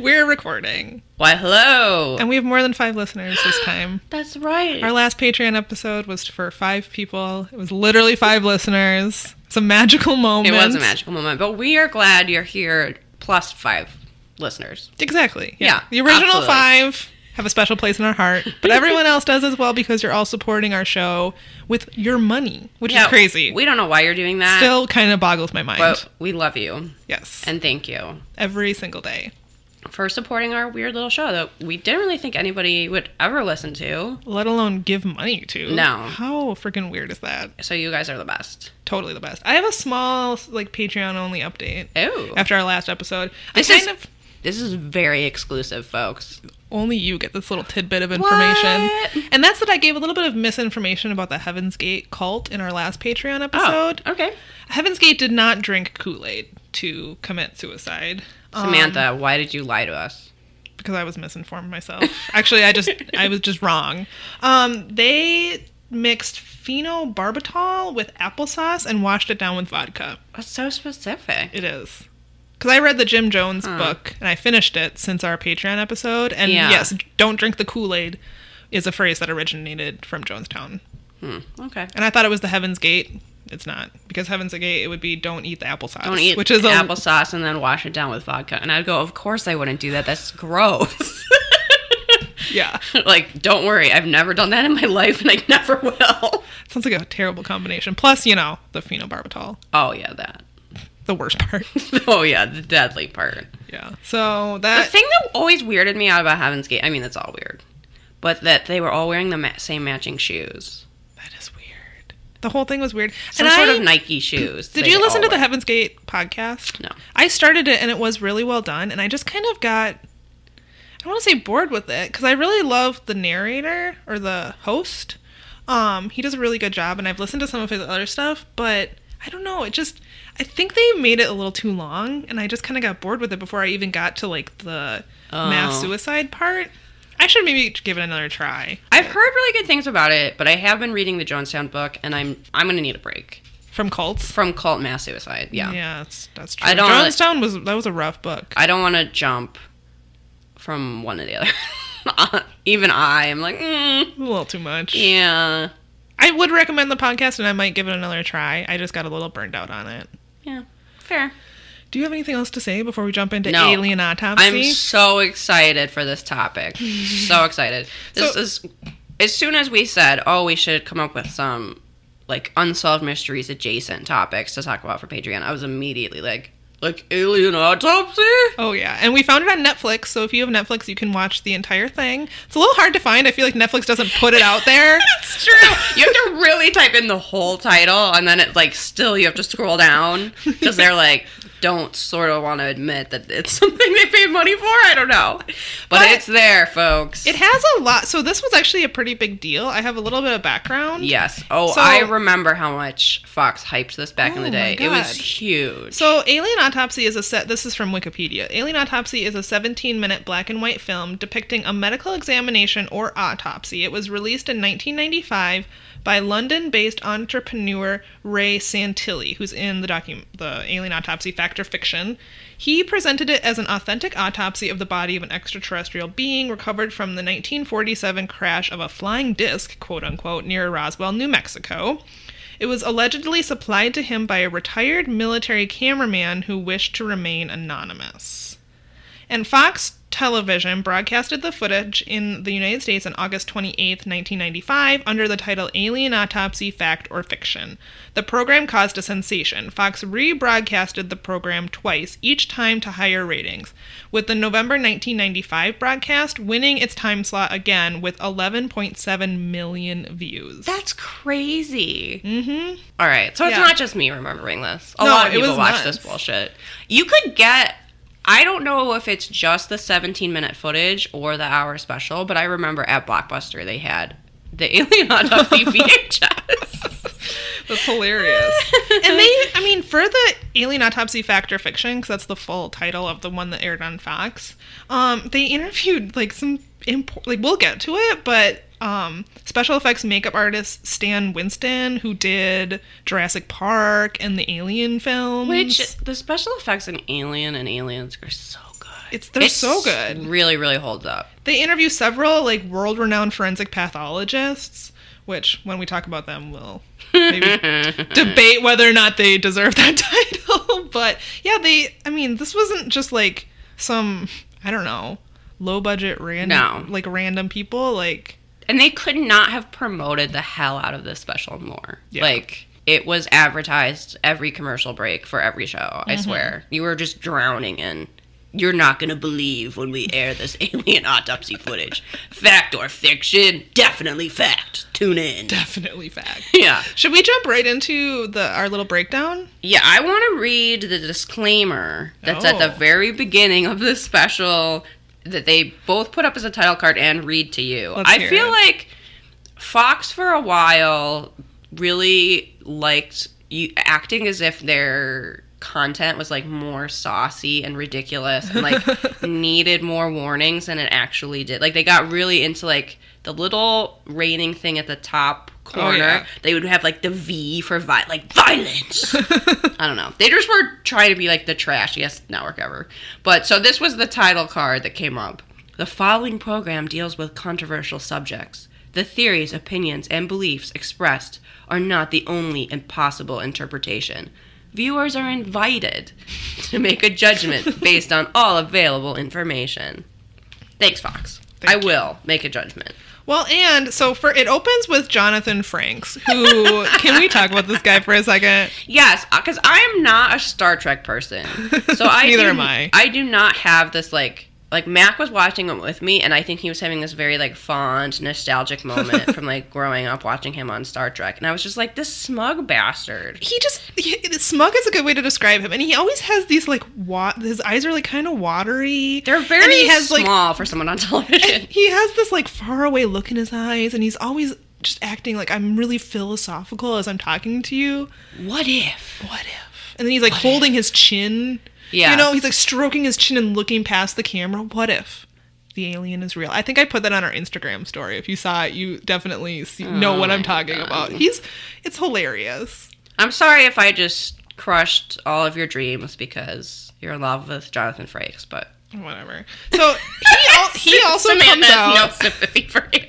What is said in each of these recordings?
We're recording. Why, hello. And we have more than five listeners this time. That's right. Our last Patreon episode was for five people. It was literally five listeners. It's a magical moment. it was a magical moment, but we are glad you're here plus five listeners. Exactly. Yeah, The original absolutely. five have a special place in our heart, but everyone else does as well because you're all supporting our show with your money, which is crazy. We don't know why you're doing that, Still kind of boggles my mind. but we love you yes. and thank you Every single day. For supporting our weird little show that we didn't really think anybody would ever listen to. Let alone give money to. No. How freaking weird is that? So you guys are the best. Totally the best. I have a small, like, Patreon only update. Oh, After our last episode, This I is- of this is very exclusive, folks. only you get this little tidbit of information. What? And that's that I gave a little bit of misinformation about the Heaven's Gate cult in our last Patreon Oh, episode. okay. Heaven's Gate did not drink Kool Aid to commit suicide. Um, Samantha, why did you lie to us? because I was misinformed myself. Actually, I just I was just wrong. Um, they mixed phenobarbital with applesauce and washed it down with vodka. That's so specific. It is. Because I read the Jim Jones Huh. book and I finished it since our Patreon episode. And Yeah. yes, don't drink the Kool Aid is a phrase that originated from Jonestown. Hmm. Okay. And I thought it was the Heaven's Gate. It's not. Because Heaven's Gate, it would be don't eat the applesauce. Don't eat which is a, applesauce and then wash it down with vodka. And I'd go, of course I wouldn't do that. That's gross. Yeah. like, don't worry. I've never done that in my life and I never will. Sounds like a terrible combination. Plus, you know, the phenobarbital. Oh, yeah, that. The worst part. Oh, yeah, the deadly part. yeah. So that The thing that always weirded me out about Heaven's Gate, I mean, it's all weird, but that they were all wearing the ma- same matching shoes. that is weird. The whole thing was weird. Some and sort I, of Nike shoes. Did you listen to the. Heaven's Gate podcast? No. I started it and it was really well done, and I just kind of got. I don't want to say bored with it because I really love the narrator or the host. Um, he does a really good job, and I've listened to some of his other stuff, but I don't know. It just I think they made it a little too long, and I just kind of got bored with it before I even got to like the mass Oh. suicide part. I should maybe give it another try I've heard really good things about it, but I have been reading the Jonestown book, and I'm I'm gonna need a break from cults. from cult mass suicide. Yeah, yeah, that's, that's true. I don't Jonestown was that was a rough book. I don't want to jump from one to the other. Even I am like, mm, a little too much. yeah, I would recommend the podcast and I might give it another try. I just got a little burned out on it. Yeah, fair. Do you have anything else to say before we jump into No. alien autopsy? I'm so excited for this topic. so excited. This So- is as soon as we said, "Oh, we should come up with some like unsolved mysteries adjacent topics to talk about for Patreon." I was immediately like, "Like alien autopsy?" oh yeah, and we found it on Netflix. So if you have Netflix, you can watch the entire thing. It's a little hard to find. I feel like Netflix doesn't put it out there. It's true. You have to really type in the whole title, and then it like still you have to scroll down because they're like don't sort of want to admit that it's something they paid money for. I don't know, but, But- it's there, folks. It has a lot. So this was actually a pretty big deal. I have a little bit of background. Yes. Oh, So- I remember how much Fox hyped this back in Oh the day. It was huge. So, Alien Autopsy is a set. This is from Wikipedia. Alien Autopsy is a 17-minute black and white film depicting a medical examination or autopsy. It was released in 1995 by London-based entrepreneur Ray Santilli, who's in the docu- the Alien Autopsy Fact or Fiction. He presented it as an authentic autopsy of the body of an extraterrestrial being recovered from the 1947 crash of a flying disc, quote unquote, near Roswell, New Mexico. It was allegedly supplied to him by a retired military cameraman who wished to remain anonymous. And Fox Television broadcasted the footage in the United States on August 28, 1995, under the title Alien Autopsy Fact or Fiction. The program caused a sensation. Fox rebroadcasted the program twice, each time to higher ratings, with the November 1995 broadcast winning its time slot again with 11.7 million views. That's crazy. mm-hmm. All right. So it's Yeah. not just me remembering this. A No, lot of people watch nuts. this bullshit. You could get I don't know if it's just the 17 minute footage or the hour special, but I remember at Blockbuster they had the Alien Autopsy VHS. That's hilarious. and they, I mean, for the Alien Autopsy Fact or Fiction, because that's the full title of the one that aired on Fox, um, they interviewed like some, imp- like, we'll get to it, but um, special effects makeup artist Stan Winston, who did Jurassic Park and the Alien films. Which the special effects in Alien and Aliens are so good. It's they're so good. It really, really holds up. They interview several like world-renowned forensic pathologists, which when we talk about them, we'll maybe debate whether or not they deserve that title. but yeah, they. I mean, this wasn't just like some I don't know low budget random No. like random people like And they could not have promoted the hell out of this special more. Yeah. Like it was advertised every commercial break for every show. I mm-hmm. swear, you were just drowning in. You're not gonna believe when we air this alien autopsy footage. Fact or fiction? Definitely fact. Tune in. definitely fact. Yeah. Should we jump right into the our little breakdown? Yeah, I want to read the disclaimer that's at the Oh. very beginning of this special that they both put up as a title card and read to you. Let's I feel it. like Fox for a while really liked you acting as if their content was like more saucy and ridiculous and like needed more warnings than it actually did. Like they got really into like the little rating thing at the top corner. Oh, yeah. They would have like the V for vi- like violence. I don't know. They just were trying to be like the trashiest network ever. But so this was the title card that came up. The following program deals with controversial subjects. The theories, opinions, and beliefs expressed are not the only and possible interpretation. Viewers are invited to make a judgment based on all available information. Thanks, Fox. Thank I you. will make a judgment. Well, and so for it opens with Jonathan Frakes, who can we talk about this guy for a second? Yes, uh, because I am not a Star Trek person, so I Neither do, am I. I do not have this like like Mac was watching it with me, and I think he was having this very like fond, nostalgic moment from like growing up watching him on Star Trek, and I was just like, this smug bastard. He just he, smug is a good way to describe him, and he always has these like wa- his eyes are like kind of watery. They're very and he has like small for someone on television. he has this like faraway look in his eyes, and he's always just acting like I'm really philosophical as I'm talking to you. what if? What if? And then he's like holding his chin. Yeah. You know, he's like stroking his chin and looking past the camera. What if the alien is real? I think I put that on our Instagram story. If you saw it, you definitely see, know what Oh I'm talking God. about. He's it's hilarious. I'm sorry if I just crushed all of your dreams because you're in love with Jonathan Frakes, but Whatever. So he, al- he also Samantha comes out. no sympathy for you.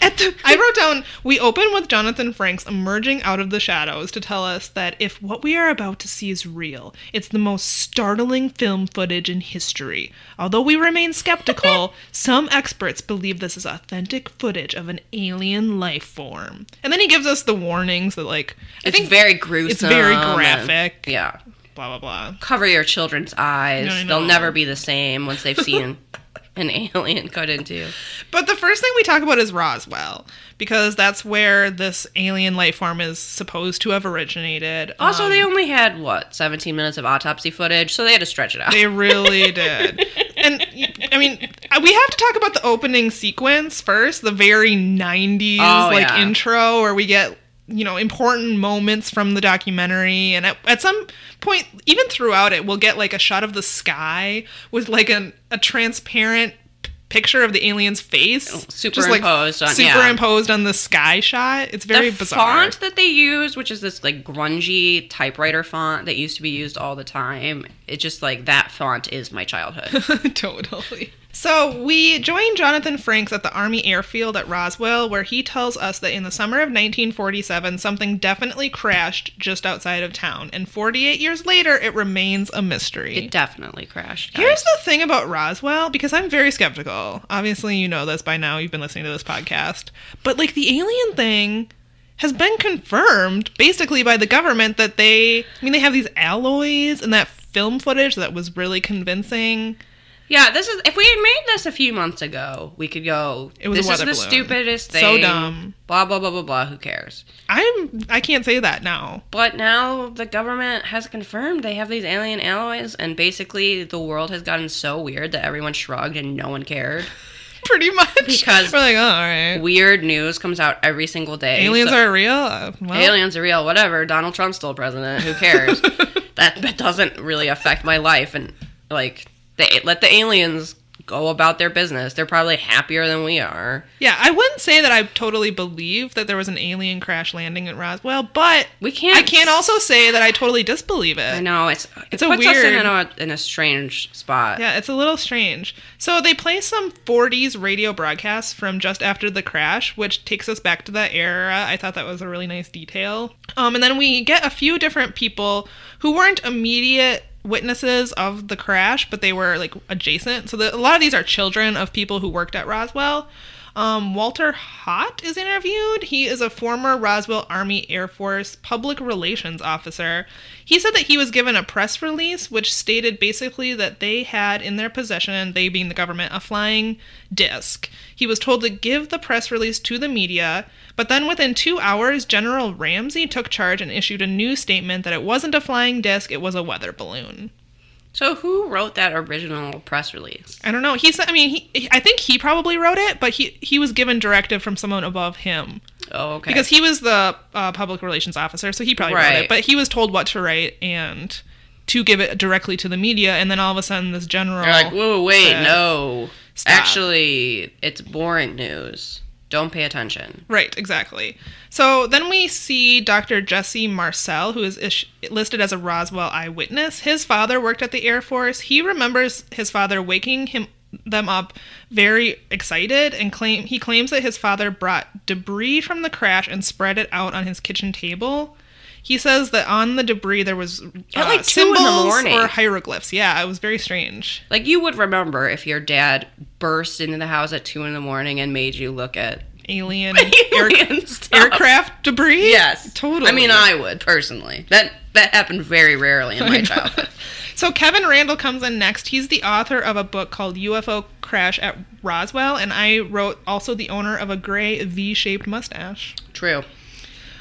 At the, I wrote down, we open with Jonathan Frakes emerging out of the shadows to tell us that if what we are about to see is real, it's the most startling film footage in history. Although we remain skeptical, some experts believe this is authentic footage of an alien life form. And then he gives us the warnings that, like, I It's think very gruesome. it's very graphic. yeah. blah, blah, blah. Cover your children's eyes. I They'll never be the same once they've seen an alien cut into. But the first thing we talk about is Roswell, because that's where this alien life form is supposed to have originated. Also, Um, they only had what 17 minutes of autopsy footage, so they had to stretch it out. They really did. And I mean, we have to talk about the opening sequence first, the very 90s Oh, like yeah. intro where we get, you know, important moments from the documentary and at, at some point even throughout it we'll get like a shot of the sky with like an, a transparent p- picture of the alien's face oh, Superimposed on- yeah. superimposed on the sky shot. It's very bizarre. the bizarre. font that they use, which is this like grungy typewriter font that used to be used all the time, it just like that font is my childhood. totally. So we join Jonathan Frakes at the Army Airfield at Roswell, where he tells us that in the summer of 1947, something definitely crashed just outside of town, and 48 years later, it remains a mystery. it definitely crashed. guys. Here's the thing about Roswell, because I'm very skeptical. Obviously, you know this by now. You've been listening to this podcast. But, like, the alien thing has been confirmed basically by the government that they, I mean, they have these alloys and that film footage that was really convincing. Yeah, this is if we had made this a few months ago, we could go. It was this is the balloon. stupidest thing. So dumb. Blah blah blah blah blah. Who cares? I'm, I can't say that now. But now the government has confirmed they have these alien alloys, and basically the world has gotten so weird that everyone shrugged and no one cared. Pretty much. Because- we're like, oh, all right. Weird news comes out every single day. Aliens so- are real? Uh, well, aliens are real. Whatever. Donald Trump's still president. Who cares? that that doesn't really affect my life. And like, they let the aliens go about their business. They're probably happier than we are. Yeah, I wouldn't say that I totally believe that there was an alien crash landing at Roswell, but We can't. I can't also say that I totally disbelieve it. I know it's it It's a puts us in a in a strange spot. Yeah, it's a little strange. So they play some 40s radio broadcasts from just after the crash, which takes us back to that era. I thought that was a really nice detail. Um, and then we get a few different people who weren't immediate witnesses of the crash, but they were like adjacent. So the, a lot of these are children of people who worked at Roswell. Um, Walter Haut is interviewed. He is a former Roswell Army Air Force public relations officer. He said that he was given a press release which stated basically that they had in their possession, they being the government, a flying disc. He was told to give the press release to the media, but then within two hours, General Ramey took charge and issued a new statement that it wasn't a flying disc, it was a weather balloon. So who wrote that original press release? I don't know. He said, I mean, he, I think he probably wrote it, but he he was given directive from someone above him Oh, okay. because he was the uh, public relations officer, so he probably wrote it. But he was told what to write and to give it directly to the media, and then all of a sudden, this general. They're like, whoa, wait, said, no. "Stop." Actually, it's boring news. Don't pay attention. Right, exactly. So then we see Dr. Jesse Marcel, who is ish- listed as a Roswell eyewitness. His father worked at the Air Force. He remembers his father waking him them up very excited and claim he claims that his father brought debris from the crash and spread it out on his kitchen table. He says that on the debris there was uh, At, like, two in the symbols morning. or hieroglyphs. Yeah, it was very strange. Like, you would remember if your dad burst into the house at 2 in the morning and made you look at Alien alien stuff. aircraft debris. Yes. totally. I mean, I would, personally. That, that happened very rarely in my childhood. So Kevin Randle comes in next. He's the author of a book called UFO Crash at Roswell, and I wrote also the owner of a gray V-shaped mustache. True.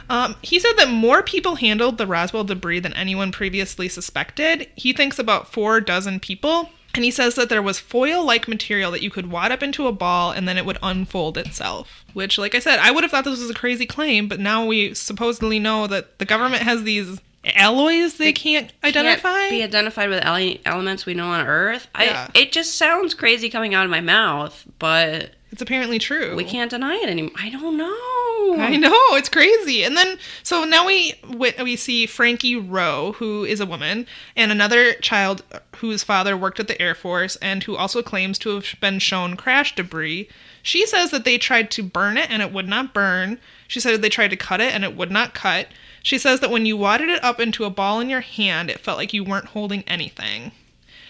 Um, he said that more people handled the Roswell debris than anyone previously suspected. He thinks about four dozen people. And he says that there was foil like material that you could wad up into a ball and then it would unfold itself. Which, like I said, I would have thought this was a crazy claim, but now we supposedly know that the government has these alloys they can't identify. Can't be identified with ele- elements we know on Earth. Yeah. I, it just sounds crazy coming out of my mouth, but it's apparently true. we can't deny it anymore. I don't know. I know it's crazy. And then so now we we see Frankie Rowe, who is a woman, and another child whose father worked at the Air Force and who also claims to have been shown crash debris. She says that they tried to burn it and it would not burn. She said they tried to cut it and it would not cut. She says that when you wadded it up into a ball in your hand, it felt like you weren't holding anything.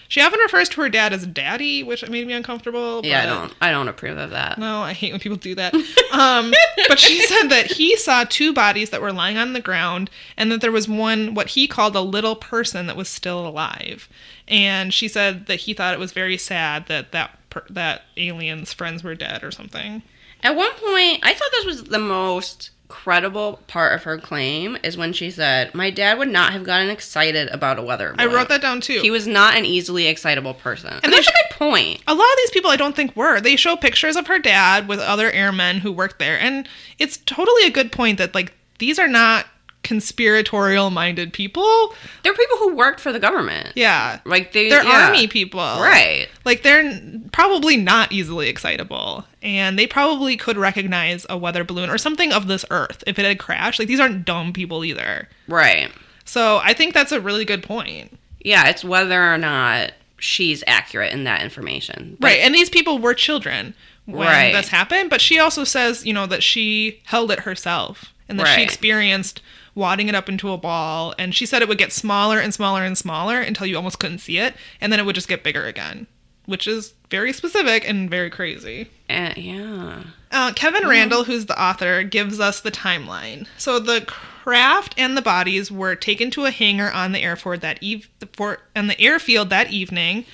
She often refers to her dad as daddy, which made me uncomfortable. Yeah, I don't. I don't approve of that. no, I hate when people do that. Um, but she said that he saw two bodies that were lying on the ground, and that there was one what he called a little person that was still alive. And she said that he thought it was very sad that that per- that alien's friends were dead or something. At one point, I thought this was the most credible part of her claim is when she said, "My dad would not have gotten excited about a weather I wrote that down too. He was not an easily excitable person." And, And that's they a good point. a lot of these people I don't think were. They show pictures of her dad with other airmen who worked there, and it's totally a good point that like these are not conspiratorial minded people. They're people who worked for the government. Yeah. Like they, They're yeah. army people. right? Like they're probably not easily excitable, and they probably could recognize a weather balloon or something of this Earth if it had crashed. Like these aren't dumb people either. Right. So I think that's a really good point. Yeah, it's whether or not she's accurate in that information. But- right, and these people were children when Right. this happened, but she also says, you know, that she held it herself and that she experienced wadding it up into a ball, and she said it would get smaller and smaller and smaller until you almost couldn't see it, and then it would just get bigger again, which is very specific and very crazy. Uh, yeah. Uh, Kevin Randle, who's the author, gives us the timeline. So the craft and the bodies were taken to a hangar on the airport that eve the fort on the airfield that evening.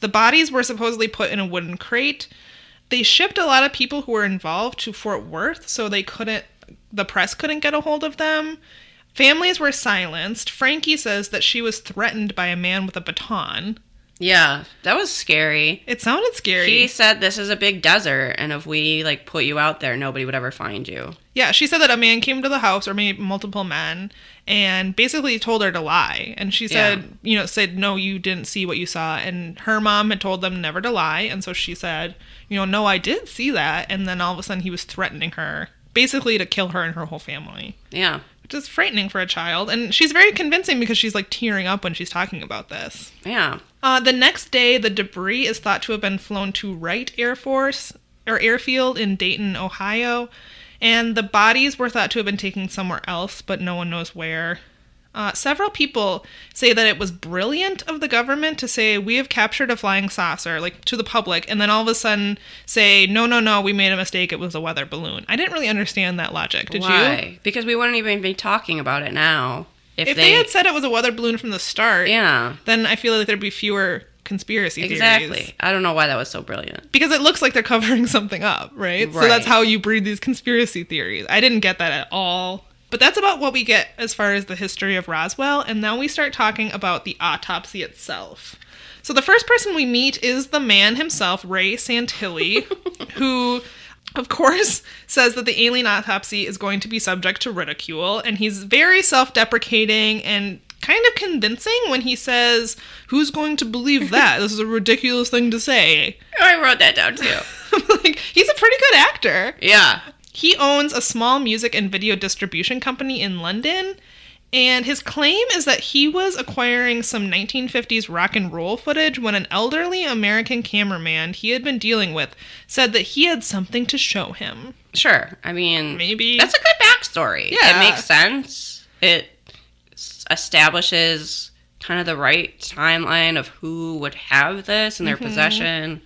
The bodies were supposedly put in a wooden crate. They shipped a lot of people who were involved to Fort Worth, so they couldn't. The press couldn't get a hold of them. Families were silenced. Frankie says that she was threatened by a man with a baton. Yeah, that was scary. It sounded scary. He said this is a big desert, and if we like put you out there, nobody would ever find you. Yeah, she said that a man came to the house, or maybe multiple men, and basically told her to lie. And she said, Yeah. you know, said, no, you didn't see what you saw. And her mom had told them never to lie. And so she said, you know, no, I did see that. And then all of a sudden he was threatening her, basically to kill her and her whole family, Yeah, is frightening for a child. And she's very convincing because she's like tearing up when she's talking about this. yeah. Uh, the next day, the debris is thought to have been flown to Wright Air Force or airfield in Dayton, Ohio, and the bodies were thought to have been taken somewhere else, but no one knows where. Uh, several people say that it was brilliant of the government to say we have captured a flying saucer, like to the public, and then all of a sudden say no, no, no, we made a mistake. It was a weather balloon. I didn't really understand that logic. Did you? Why? Because we wouldn't even be talking about it now if, If they, had said it was a weather balloon from the start, yeah, then I feel like there'd be fewer conspiracy theories. exactly. I don't know why that was so brilliant. because it looks like they're covering something up, right? So that's how you breed these conspiracy theories. I didn't get that at all. But that's about what we get as far as the history of Roswell, and now we start talking about the autopsy itself. So the first person we meet is the man himself, Ray Santilli, who of course says that the alien autopsy is going to be subject to ridicule, and he's very self-deprecating and kind of convincing when he says, "Who's going to believe that? This is a ridiculous thing to say." I wrote that down too. like he's a pretty good actor. yeah, He owns a small music and video distribution company in London, and his claim is that he was acquiring some 1950s rock and roll footage when an elderly American cameraman he had been dealing with said that he had something to show him. sure. I mean, Maybe that's a good backstory. Yeah. it makes sense. It establishes kind of the right timeline of who would have this in their Mm-hmm. possession.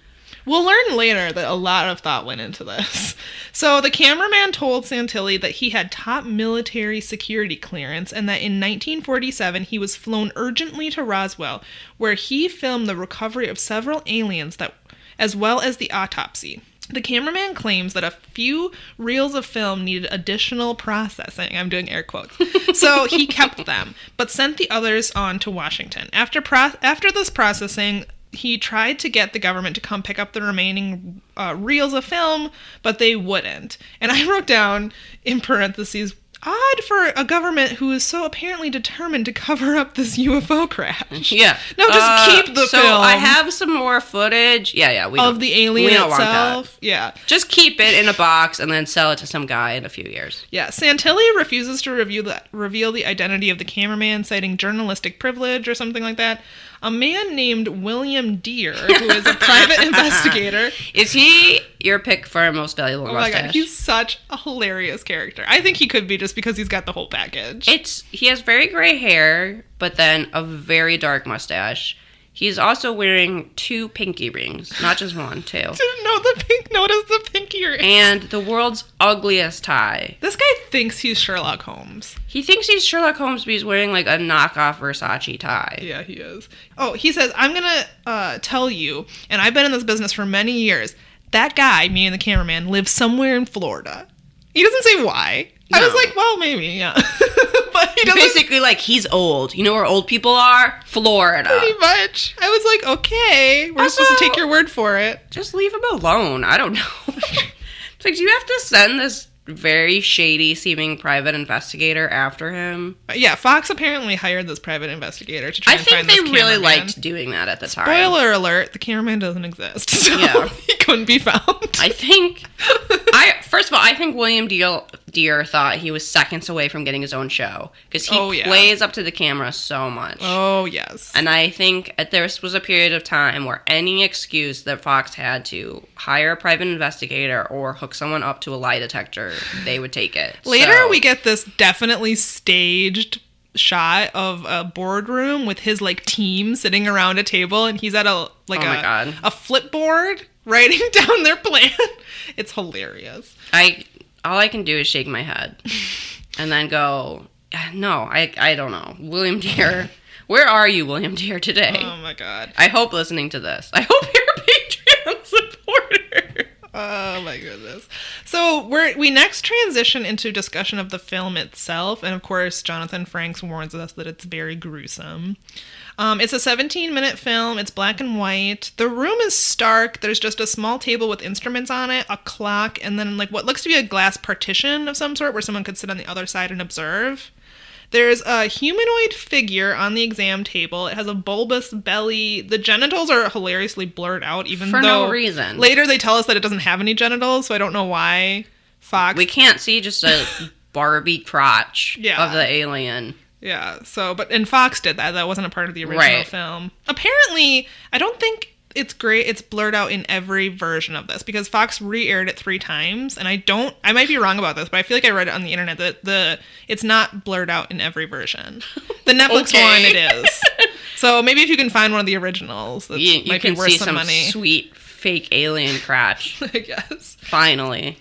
We'll learn later that a lot of thought went into this. So the cameraman told Santilli that he had top military security clearance and that in 1947 he was flown urgently to Roswell where he filmed the recovery of several aliens that as well as the autopsy. The cameraman claims that a few reels of film needed additional processing. I'm doing air quotes. So he kept them, but sent the others on to Washington. After pro- after this processing, he tried to get the government to come pick up the remaining uh, reels of film, but they wouldn't. And I wrote down in parentheses, odd for a government who is so apparently determined to cover up this UFO crash. Yeah. No, just Uh, keep the so film I have some more footage. Yeah, yeah. We of the alien we don't want that. itself. Yeah. Just keep it in a box and then sell it to some guy in a few years. Yeah, Santilli refuses to review the, reveal the identity of the cameraman, citing journalistic privilege or something like that. A man named William Dear, who is a private investigator. Is he your pick for our most valuable Oh my mustache? god, he's such a hilarious character. I think he could be just because he's got the whole package. It's he has very gray hair, but then a very dark mustache. He's also wearing two pinky rings, not just one, two. didn't know the pink. Notice the pinky ring. And the world's ugliest tie. This guy thinks he's Sherlock Holmes. He thinks he's Sherlock Holmes, but he's wearing like a knockoff Versace tie. Yeah, he is. Oh, he says, I'm going to uh, tell you, and I've been in this business for many years, that guy, me and the cameraman, lives somewhere in Florida. He doesn't say why. I was like, well, maybe, yeah. but he doesn't Basically, like he's old. You know where old people are? Florida. pretty much. I was like, okay, we're supposed to take your word for it. Just leave him alone. I don't know. it's like, do you have to send this very shady seeming private investigator after him? Yeah, Fox apparently hired this private investigator to try I and think they really liked doing that at the time. Spoiler alert, the cameraman doesn't exist. So Yeah. he couldn't be found. I think I first of all, I think William Dear, Dear thought he was seconds away from getting his own show because he Oh, yeah. plays up to the camera so much. Oh, yes. And I think there was a period of time where any excuse that Fox had to hire a private investigator or hook someone up to a lie detector, they would take it. Later, So- we get this definitely staged shot of a boardroom with his like team sitting around a table, and he's at a like Oh a a flipboard writing down their plan. It's hilarious. I all I can do is shake my head and then go, no, I I don't know. William Dear, where are you, William Dear, today? Oh my god. I hope listening to this. I hope you're a Patreon supporter. Oh my goodness. So we're we next transition into discussion of the film itself, and of course, Jonathan Frakes warns us that it's very gruesome. Um, it's a 17 minute film. It's black and white. The room is stark. There's just a small table with instruments on it, a clock, and then like what looks to be a glass partition of some sort where someone could sit on the other side and observe. There's a humanoid figure on the exam table. It has a bulbous belly. The genitals are hilariously blurred out, even For though no reason. later they tell us that it doesn't have any genitals. So I don't know why Fox. We can't see just a Barbie crotch Yeah. of the alien. Yeah. So, but and Fox did that. That wasn't a part of the original Right. film. Apparently, I don't think it's great. It's blurred out in every version of this because Fox re-aired it three times, and I don't. I might be wrong about this, but I feel like I read it on the internet that the it's not blurred out in every version. The Netflix Okay. one, it is. So maybe if you can find one of the originals, that You, you might can be worth see some, some money. sweet fake alien crotch. I guess. Finally.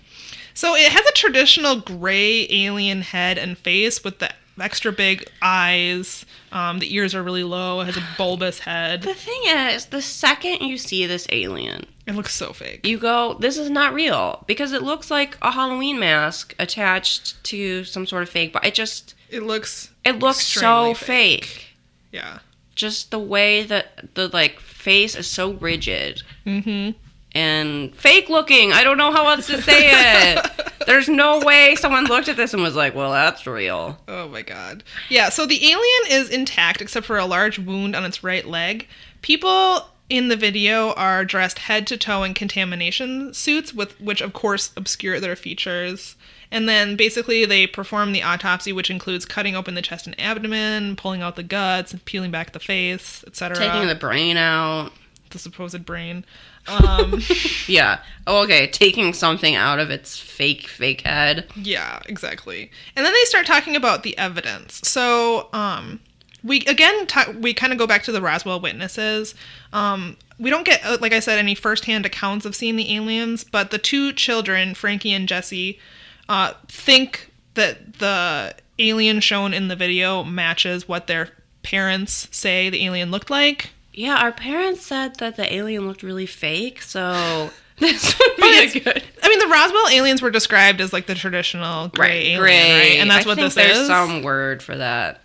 So it has a traditional gray alien head and face with the extra big eyes. Um, the ears are really low. It has a bulbous head. The thing is, the second you see this alien, It looks so fake. you go, this is not real. Because it looks like a Halloween mask attached to some sort of fake. But it just, It looks. it looks so fake. fake. Yeah. Just the way that the like face is so rigid Mm-hmm. And fake looking. I don't know how else to say it. There's no way someone looked at this and was like, well, that's real. Oh my god. Yeah. So the alien is intact except for a large wound on its right leg. People in the video are dressed head to toe in contamination suits, with which of course obscure their features. And then basically they perform the autopsy, which includes cutting open the chest and abdomen, pulling out the guts, peeling back the face, etc. Taking the brain out. the supposed brain. Um, Yeah. Oh, okay. Taking something out of its fake, fake head. Yeah, exactly. And then they start talking about the evidence. So, um, we again ta- we kind of go back to the Roswell witnesses. Um, we don't get, uh, like I said, any firsthand accounts of seeing the aliens, but the two children, Frankie and Jesse, uh, think that the alien shown in the video matches what their parents say the alien looked like. Yeah, our parents said that the alien looked really fake, so this would be good. I mean, the Roswell aliens were described as like the traditional gray alien, right? And that's I what think this there's is. some word for that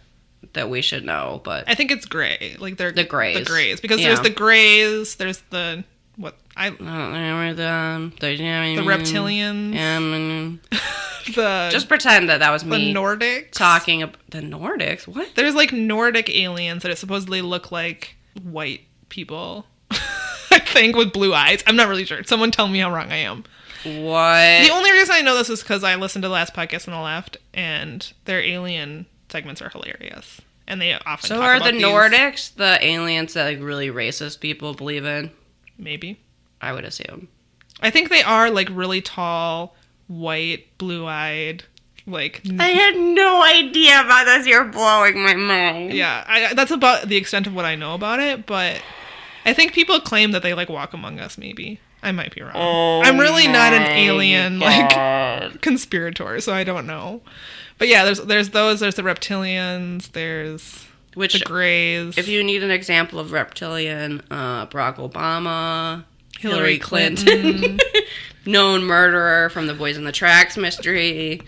that we should know, but I think it's gray. Like they're The grays. The grays because Yeah. there's the grays. There's the what I don't remember the the, the reptilians. Um, The just pretend that that was the me Nordics. talking about the Nordics. What? There's like Nordic aliens that supposedly look like white people. I think with blue eyes. I'm not really sure. Someone tell me how wrong I am. What? The only reason I know this is because I listened to the last podcast on the left, and their alien segments are hilarious, and they often so talk are about the these- Nordics the aliens that like really racist people believe in? Maybe I would assume. I think they are like really tall, white, blue-eyed, like I had no idea about this. You're blowing my mind. yeah. I, that's about the extent of what I know about it, but I think people claim that they like walk among us. Maybe I might be wrong. Oh I'm really not an alien like conspirator, so I don't know. But yeah, there's there's those. There's the reptilians. There's Which, the grays. if you need an example of reptilian, uh, Barack Obama, Hillary Hillary, Clinton, known murderer from the Boys in the Tracks mystery.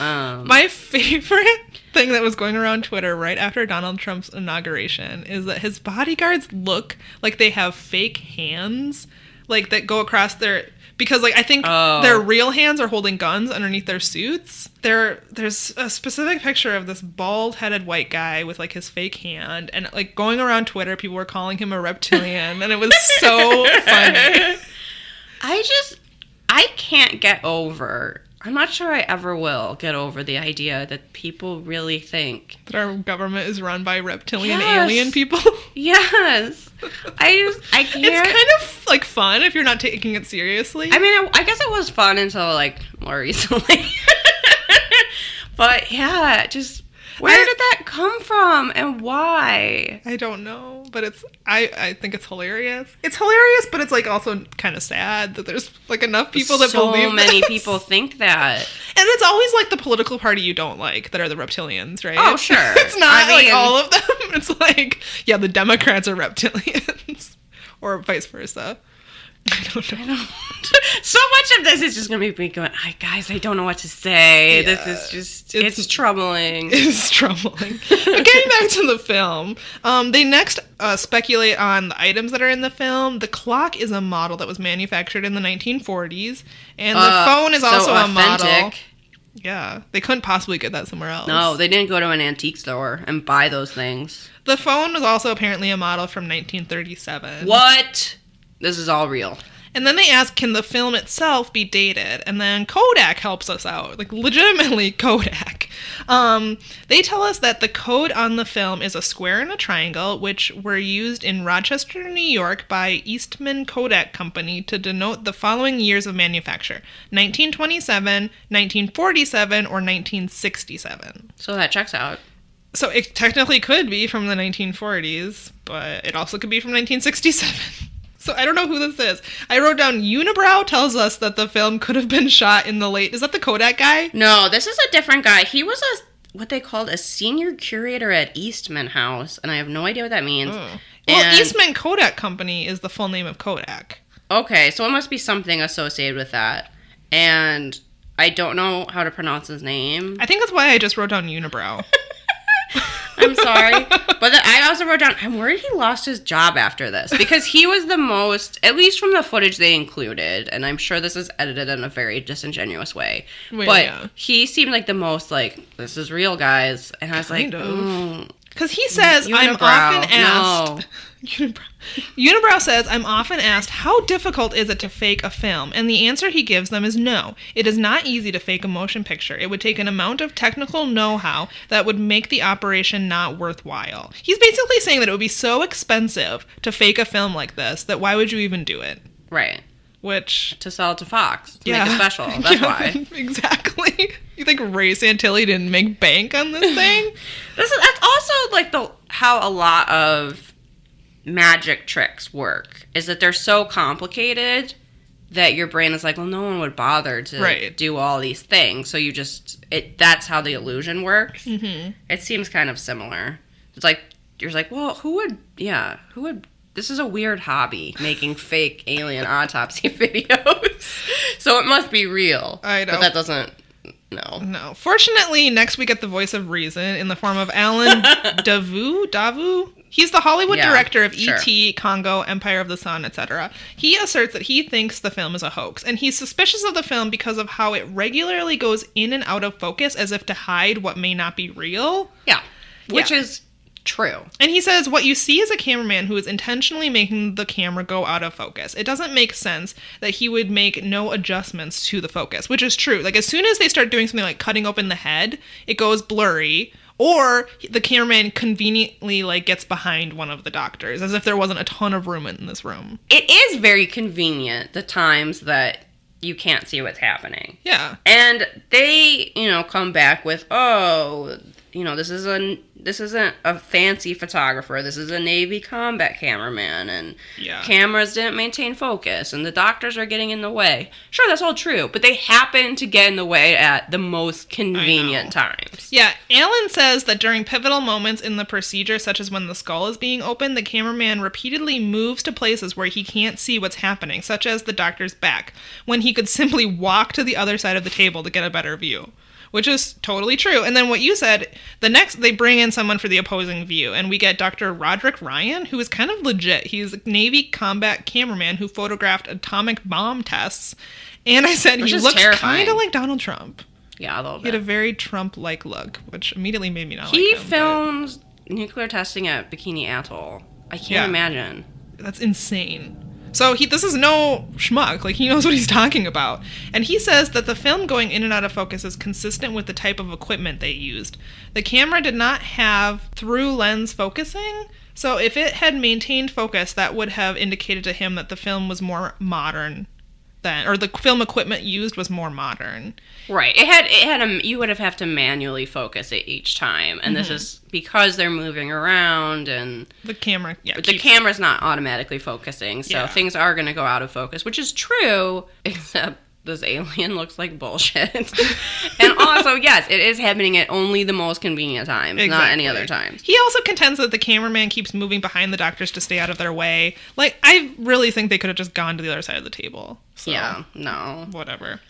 Um, My favorite thing that was going around Twitter right after Donald Trump's inauguration is that his bodyguards look like they have fake hands, like that go across their because like I think Oh. their real hands are holding guns underneath their suits. There there's a specific picture of this bald-headed white guy with like his fake hand and like going around Twitter people were calling him a reptilian and it was so funny. I just, I can't get over. I'm not sure I ever will get over the idea that people really think. That our government is run by reptilian Yes. alien people. Yes, I just, I can't. It's kind of like fun if you're not taking it seriously. I mean, I, I guess it was fun until like more recently. but yeah, just where did that come from and why? I don't know, but it's I I think it's hilarious. It's hilarious, but it's like also kind of sad that there's like enough people that believe. so believe many this. people think that. and it's always like the political party you don't like that are the reptilians, right? Oh, sure. it's not I like all of them. It's like yeah, the Democrats are reptilians, or vice versa. I don't know. so much of this is just gonna make me going, "I guys, I don't know what to say. this is just It's- it's, troubling." is troubling. But getting back to the film, um, they next uh, speculate on the items that are in the film. The clock is a model that was manufactured in the 1940s, and the Uh, phone is so also a model. Yeah, they couldn't possibly get that somewhere else. No, they didn't go to an antique store and buy those things. the phone was also apparently a model from 1937. What? This is all real. And then they ask, can the film itself be dated? And then Kodak helps us out, like legitimately Kodak. Um, they tell us that the code on the film is a square and a triangle, which were used in Rochester, New York by Eastman Kodak Company to denote the following years of manufacture 1927, 1947, or 1967. So that checks out. So it technically could be from the 1940s, but it also could be from 1967. So I don't know who this is. I wrote down Unibrow tells us that the film could have been shot in the late. Is that the Kodak guy? No, this is a different guy. He was a what they called a senior curator at Eastman House, and I have no idea what that means. Oh. Well, And- Eastman Kodak Company is the full name of Kodak. Okay, so it must be something associated with that. And I don't know how to pronounce his name. I think that's why I just wrote down Unibrow. I'm sorry. but then I also wrote down, I'm worried he lost his job after this because he was the most, at least from the footage they included, and I'm sure this is edited in a very disingenuous way. Well, but yeah. he seemed like the most, like, this is real, guys. And I was Kind like, mm, Because he says, I'm Unibrow, often asked. no. Unibrow. Unibrow says, I'm often asked, how difficult is it to fake a film? And the answer he gives them is no. It is not easy to fake a motion picture. It would take an amount of technical know how that would make the operation not worthwhile. He's basically saying that it would be so expensive to fake a film like this that why would you even do it? right. Which. To sell to Fox, to Yeah. make a special. That's Yeah, why. exactly. You think Ray Santilli didn't make bank on this thing? This is, that's also like the how a lot of magic tricks work is that they're so complicated that your brain is like, well, no one would bother to Right. do all these things. So you just it that's how the illusion works. mm-hmm. It seems kind of similar. It's like you're like, well, who would? Yeah, who would? This is a weird hobby, making fake alien autopsy videos. so it must be real. I know. but that doesn't. No. No. Fortunately, next we get the voice of reason in the form of Alan Daviau. Daviau. He's the Hollywood Yeah, director of sure. E.T., Congo, Empire of the Sun, etc. He asserts that he thinks the film is a hoax, and he's suspicious of the film because of how it regularly goes in and out of focus as if to hide what may not be real. Yeah, which Yeah. is true. And he says, What you see is a cameraman who is intentionally making the camera go out of focus. It doesn't make sense that he would make no adjustments to the focus, which is true. Like, as soon as they start doing something like cutting open the head, it goes blurry. Or the cameraman conveniently like gets behind one of the doctors, as if there wasn't a ton of room in this room. It is very convenient the times that you can't see what's happening. Yeah, And they, you know, come back with, "Oh, you know, this is a this isn't a fancy photographer. This is a Navy combat cameraman and Yeah. cameras didn't maintain focus and the doctors are getting in the way." Sure, that's all true, but they happen to get in the way at the most convenient times. Yeah, Alan says that during pivotal moments in the procedure, such as when the skull is being opened, the cameraman repeatedly moves to places where he can't see what's happening, such as the doctor's back, when he could simply walk to the other side of the table to get a better view. Which is totally true. And then what you said, the next they bring in someone for the opposing view, and we get Dr. Roderick Ryan, who is kind of legit. He's a Navy combat cameraman who photographed atomic bomb tests. And I said Which he looks kind of like Donald Trump. Yeah, a little bit. He had a very Trump-like look, which immediately made me not He like him. but nuclear testing at Bikini Atoll. I can't Yeah. imagine. That's insane. So he, this is no schmuck. Like he knows what he's talking about, and he says that the film going in and out of focus is consistent with the type of equipment they used. The camera did not have through lens focusing, so if it had maintained focus, that would have indicated to him that the film was more modern than, or the film equipment used was more modern. Right. It had it had a you would have have to manually focus it each time, and this mm-hmm. is because they're moving around and The camera, yeah, the keeps- camera's not automatically focusing, so Yeah. things are going to go out of focus, which is true, except this alien looks like bullshit. and also, yes, it is happening at only the most convenient times, not any other Exactly. times. He also contends that the cameraman keeps moving behind the doctors to stay out of their way. Like, I really think they could have just gone to the other side of the table. So, Yeah, no. whatever.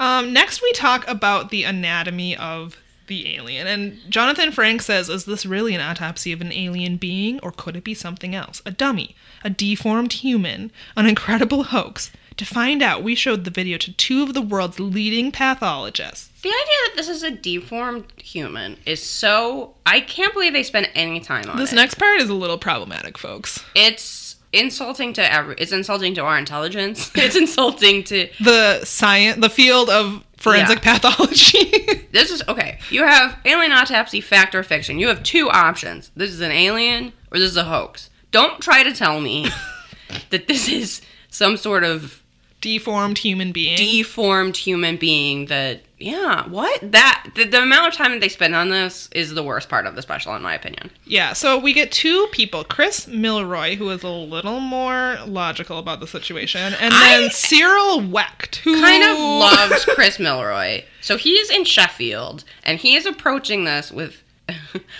Um, next, we talk about the anatomy of the alien. And Jonathan Frank says, Is this really an autopsy of an alien being, or could it be something else? A dummy, a deformed human, an incredible hoax? To find out, we showed the video to two of the world's leading pathologists. The idea that this is a deformed human is so. I can't believe they spent any time on This it. This next part is a little problematic, folks. it's insulting to every. It's insulting to our intelligence. It's insulting to. The science, the field of forensic Yeah. pathology. This is okay. You have alien autopsy, fact or fiction. You have two options. This is an alien or this is a hoax. Don't try to tell me that this is some sort of Deformed human being. deformed human being that yeah what that the, the amount of time that they spend on this is the worst part of the special in my opinion Yeah, so we get two people Chris Milroy, who is a little more logical about the situation, and then I- Cyril Wecht, who kind of loves chris milroy so he's in sheffield and he is approaching this with a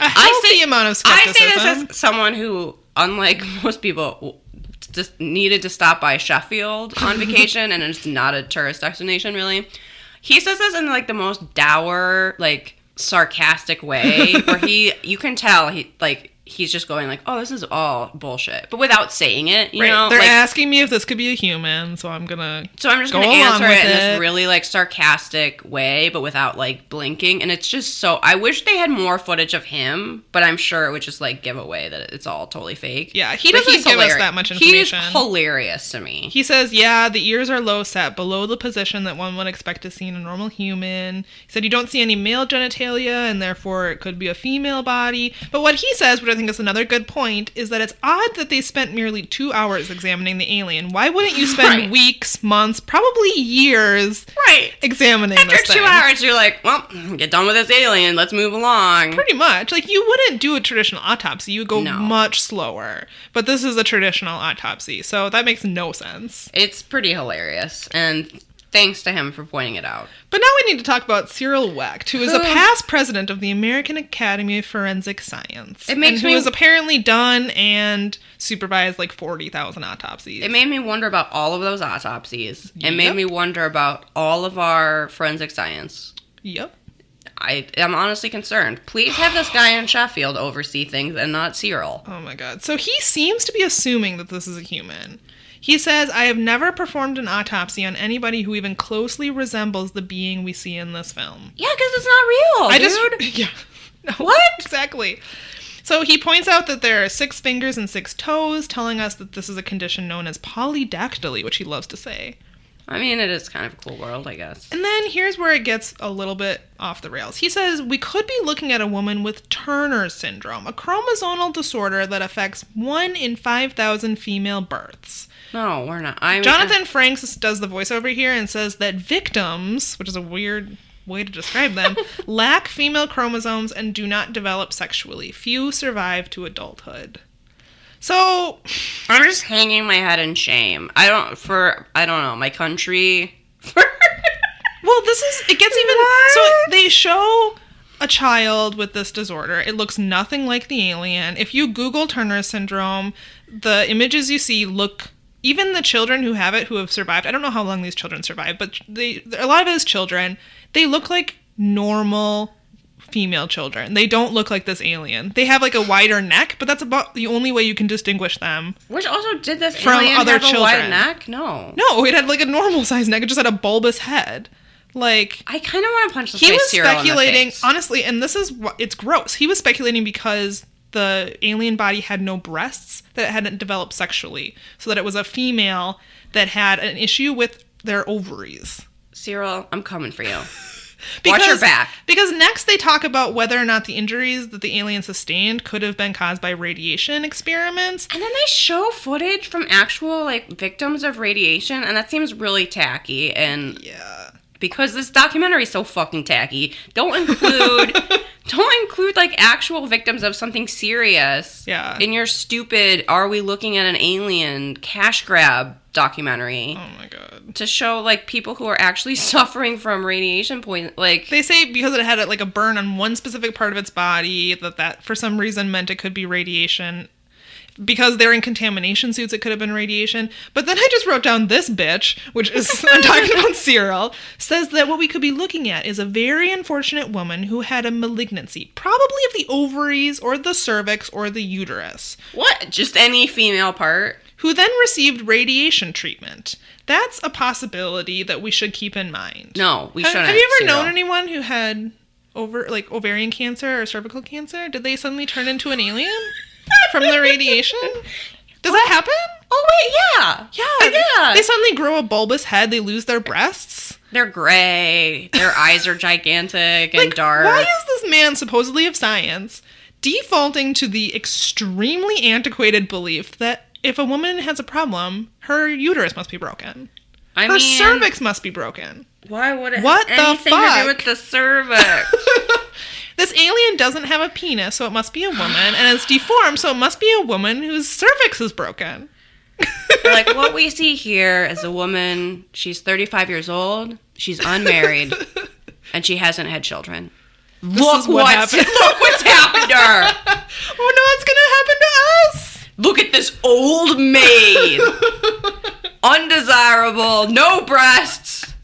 healthy amount of skepticism. I say this as someone who, unlike most people, just needed to stop by Sheffield on vacation, and it's not a tourist destination really. He says this in like the most dour, like sarcastic way, where he, you can tell he like he's just going like, "Oh, this is all bullshit," but without saying it. You Right, know, they're like, asking me if this could be a human, so I'm gonna. so I'm just go along answer with it in it. this really like sarcastic way, but without like blinking. And it's just so. I wish they had more footage of him, but I'm sure it would just like give away that it's all totally fake. Yeah, he But doesn't give us hilarious. that much information. He's hilarious to me. He says, yeah, the ears are low set, below the position that one would expect to see in a normal human. He said, you don't see any male genitalia, and therefore it could be a female body. But what he says, I think is another good point, is that it's odd that they spent merely two hours examining the alien. Why wouldn't you spend Right. weeks, months, probably years right. examining After two thing? hours, you're like, well, get done with this alien. Let's move along. Pretty much. Like, you wouldn't do a traditional autopsy. You would go No. much slower. But this is a traditional autopsy, so that makes no sense. It's pretty hilarious, and thanks to him for pointing it out. But now we need to talk about Cyril Wecht, who is a past president of the American Academy of Forensic Science. It makes and who me- has apparently done and supervised like 40,000 autopsies. It made me wonder about all of those autopsies. It made me wonder about all of our forensic science. yep. I am honestly concerned. Please have this guy in Sheffield oversee things and not Cyril. Oh my god. So he seems to be assuming that this is a human. He says, I have never performed an autopsy on anybody who even closely resembles the being we see in this film. Yeah, because it's not real. I dude. just. Yeah. No, What? Exactly. So he points out that there are six fingers and six toes, telling us that this is a condition known as polydactyly, which he loves to say. I mean, it is kind of a cool world, I guess. And then here's where it gets a little bit off the rails. He says we could be looking at a woman with Turner syndrome, a chromosomal disorder that affects 1 in 5,000 female births. No, we're not. I mean, Jonathan Frakes does the voiceover here and says that victims, which is a weird way to describe them, lack female chromosomes and do not develop sexually. Few survive to adulthood. So, I'm just hanging my head in shame. I don't for I don't know my country. Well, this is it gets even What? so they show a child with this disorder. It looks nothing like the alien. If you Google Turner syndrome, the images you see look even the children who have it who have survived. I don't know how long these children survive, but they a lot of it is children. They look like normal female children. They don't look like this alien. They have like a wider neck, but that's about the only way you can distinguish them. Which also did this From alien other have a wide children. neck? No. No, it had like a normal sized neck. It just had a bulbous head. Like I kind of want to punch this he was the speculating honestly and this is what it's gross he was speculating because the alien body had no breasts that it hadn't developed sexually so that it was a female that had an issue with their ovaries Cyril, I'm coming for you. because, Watch your back. because next they talk about whether or not the injuries that the alien sustained could have been caused by radiation experiments And then they show footage from actual like victims of radiation, and that seems really tacky. And yeah because this documentary is so fucking tacky, don't include don't include like actual victims of something serious. Yeah. In your stupid "Are we looking at an alien?" cash grab documentary Oh my god. to show like people who are actually suffering from radiation point. Like They say because it had like a burn on one specific part of its body that that for some reason meant it could be radiation. Because they're in contamination suits, it could have been radiation. But then I just wrote down this bitch, which is I'm talking about Cyril, says that what we could be looking at is a very unfortunate woman who had a malignancy, probably of the ovaries or the cervix or the uterus, what? Just any female part? who then received radiation treatment. That's a possibility that we should keep in mind. No, we Ha- shouldn't. Have you ever Cyril. known anyone who had over like ovarian cancer or cervical cancer? Did they suddenly turn into an alien from the radiation? Does that happen? Oh wait, yeah, Yeah, yeah. They suddenly grow a bulbous head. They lose their breasts. They're gray. Their eyes are gigantic and Like, dark. why is this man supposedly of science defaulting to the extremely antiquated belief that if a woman has a problem, her uterus must be broken, I her mean, cervix must be broken? Why would it What have the anything to fuck? do with the cervix? This alien doesn't have a penis, so it must be a woman, and it's deformed, so it must be a woman whose cervix is broken. like what we see here is a woman. She's 35 years old. She's unmarried, and she hasn't had children. Look what what's- happened. Look what's happened to her. oh no, it's gonna happen to us! Look at this old maid. Undesirable. No breasts.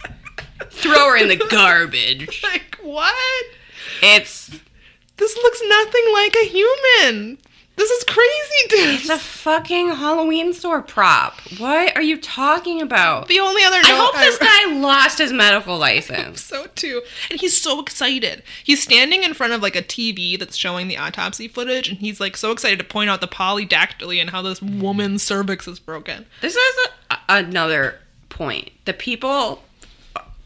Throw her in the garbage. like, what? It's This looks nothing like a human. This is crazy, dude. it's a fucking Halloween store prop. What are you talking about? the only other I hope this guy lost his medical license. so too. And he's so excited. He's standing in front of like a TV that's showing the autopsy footage, and he's like so excited to point out the polydactyly and how this woman's cervix is broken. This is a, another point. The people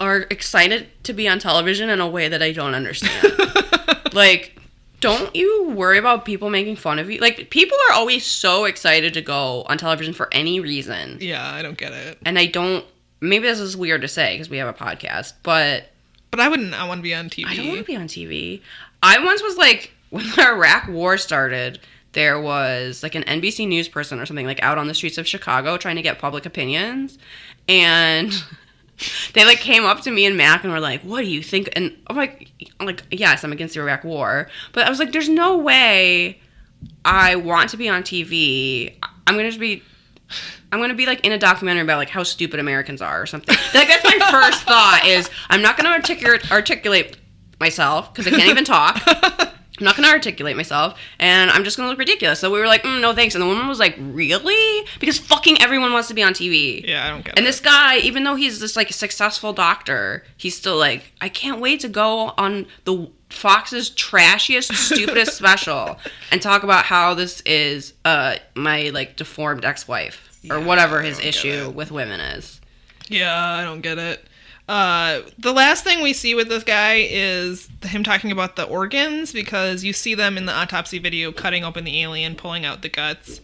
are excited to be on television in a way that I don't understand. like, don't you worry about people making fun of you? Like, people are always so excited to go on television for any reason. Yeah, I don't get it. And I don't, maybe this is weird to say because we have a podcast, but But I wouldn't. I want to be on TV. I don't want to be on TV. I once was like, when the Iraq war started, there was like an NBC News person or something like out on the streets of Chicago trying to get public opinions. And they like came up to me and Mac and were like, "What do you think?" And I'm like, I'm like, yes, I'm against the Iraq war, but I was like, there's no way I want to be on TV. I'm gonna just be. I'm gonna be like in a documentary about like how stupid Americans are or something. Like that's my first thought is I'm not gonna articulate articulate myself because I can't even talk. I'm not gonna articulate myself, and I'm just gonna look ridiculous. So we were like, mm, no thanks. And the woman was like, really? Because fucking everyone wants to be on TV. Yeah, I don't get And this guy, even though he's this like a successful doctor, he's still like, I can't wait to go on the Fox's trashiest, stupidest special and talk about how this is uh my like deformed ex-wife or whatever his issue with women is. Yeah, I don't get it. Uh, the last thing we see with this guy is him talking about the organs because you see them in the autopsy video cutting open the alien, pulling out the guts.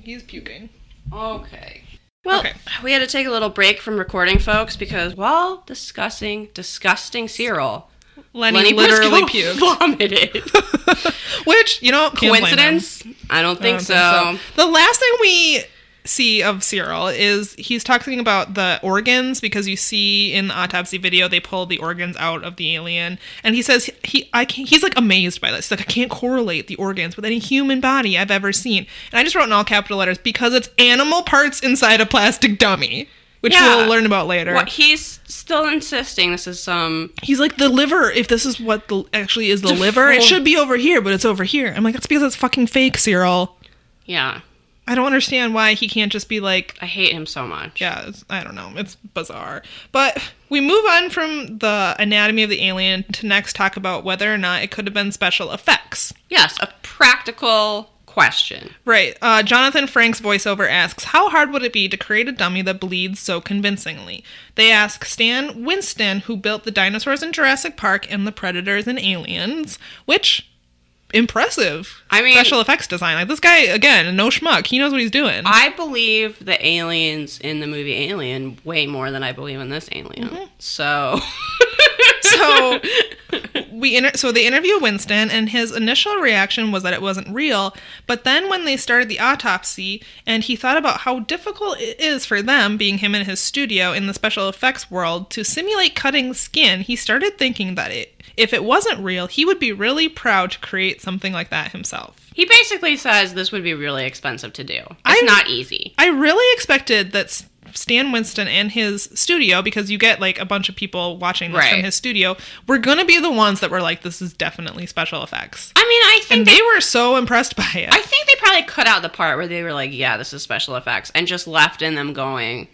He's puking. Okay. Well, Okay. we had to take a little break from recording, folks, because while discussing disgusting Cyril, Lenny, Lenny literally Briscoe puked. vomited. Which, you know, can't blame him. Coincidence? I don't I think so. The last thing we see of Cyril is he's talking about the organs because you see in the autopsy video they pull the organs out of the alien, and he says he I can't, he's like amazed by this. He's like I can't correlate the organs with any human body I've ever seen, and I just wrote in all capital letters because it's animal parts inside a plastic dummy, which Yeah. we'll learn about later. What he's still insisting this is some He's like the liver. If this is what the actually is the liver, it should be over here, but it's over here. I'm like that's because it's fucking fake, Cyril. yeah. I don't understand why he can't just be like I hate him so much. yeah, it's, I don't know. It's bizarre. But we move on from the anatomy of the alien to next talk about whether or not it could have been special effects. Yes, a practical question. Right. Uh, Jonathan Frakes' voiceover asks, How hard would it be to create a dummy that bleeds so convincingly? They ask Stan Winston, who built the dinosaurs in Jurassic Park and the Predators and Aliens, which. Impressive. I mean- special effects design. Like this guy, again, no schmuck. He knows what he's doing. I believe the aliens in the movie Alien way more than I believe in this alien. Mm-hmm. So So, we inter- so they interview Winston, and his initial reaction was that it wasn't real. But then when they started the autopsy, and he thought about how difficult it is for them, being him in his studio in the special effects world, to simulate cutting skin, he started thinking that it if it wasn't real, he would be really proud to create something like that himself. He basically says this would be really expensive to do. It's I'm- not easy. I really expected that Stan Winston and his studio, because you get like a bunch of people watching this from his studio, were going to be the ones that were like, this is definitely special effects. I mean, I think And they they were so impressed by it. I think they probably cut out the part where they were like, "Yeah, this is special effects," and just left in them going,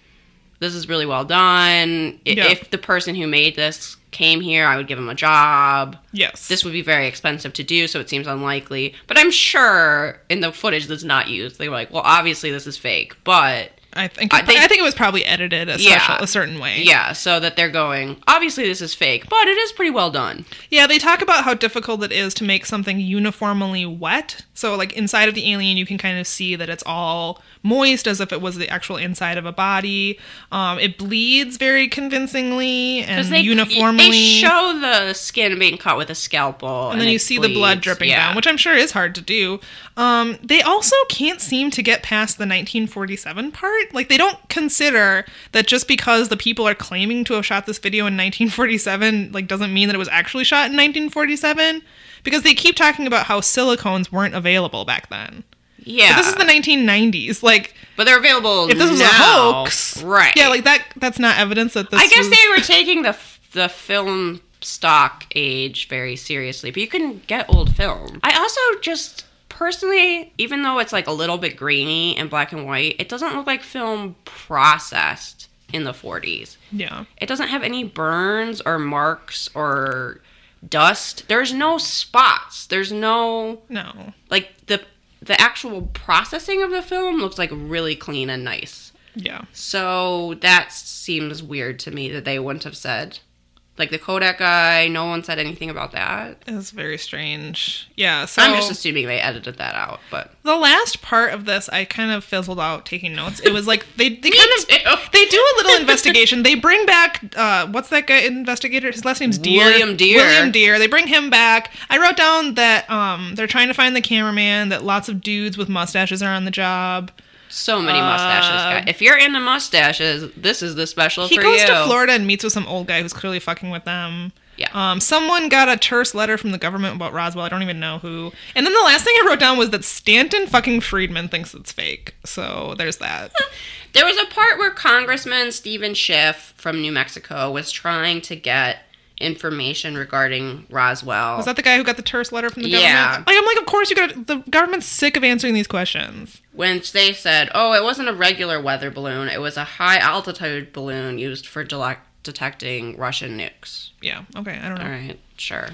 "This is really well done." Yeah. If the person who made this came here, I would give him a job. yes. This would be very expensive to do, so it seems unlikely. But I'm sure in the footage that's not used, they were like, "Well, obviously this is fake," but I think I- they- I think it was probably edited a, Yeah. a certain way. yeah, so that they're going, "Obviously this is fake, but it is pretty well done." Yeah, they talk about how difficult it is to make something uniformly wet. So, like inside of the alien, you can kind of see that it's all moist as if it was the actual inside of a body. Um, it bleeds very convincingly and they uniformly. They show the skin being cut with a scalpel, and then you it see the blood dripping Yeah. down, which I'm sure is hard to do. Um, they also can't seem to get past the 1947 part. Like they don't consider that just because the people are claiming to have shot this video in 1947, like doesn't mean that it was actually shot in 1947. Because they keep talking about how silicones weren't available back then. yeah. But this is the 1990s. Like But they're available. if this was now. a hoax, right? Yeah, like that. That's not evidence that this. I guess was- they were taking the the film stock age very seriously, but you can get old film. I also just personally, even though it's like a little bit grainy and black and white, it doesn't look like film processed in the 40s. Yeah. It doesn't have any burns or marks or dust. There's no spots. There's no No. like the the actual processing of the film looks like really clean and nice. Yeah. So that seems weird to me that they wouldn't have said. Like the Kodak guy, no one said anything about that. It's very strange. Yeah. So I'm just assuming they edited that out, but The last part of this, I kind of fizzled out taking notes. It was like they, they kind of too. they do a little investigation. They bring back uh, what's that guy investigator? His last name's Dear. William Dear. William Dear. They bring him back. I wrote down that um, they're trying to find the cameraman. That lots of dudes with mustaches are on the job. So many mustaches. Uh, guy. If you're into mustaches, this is the special He goes you. to Florida and meets with some old guy who's clearly fucking with them. Yeah. Um, someone got a terse letter from the government about Roswell. I don't even know who. And then the last thing I wrote down was that Stanton fucking Friedman thinks it's fake. So there's that. There was a part where Congressman Steven Schiff from New Mexico was trying to get information regarding Roswell. Was that the guy who got the terse letter from the Yeah. government? Like, I'm like, of course you got. The government's sick of answering these questions. when they said, "Oh, it wasn't a regular weather balloon; it was a high altitude balloon used for dele- detecting Russian nukes." Yeah. Okay. I don't know. All right, sure.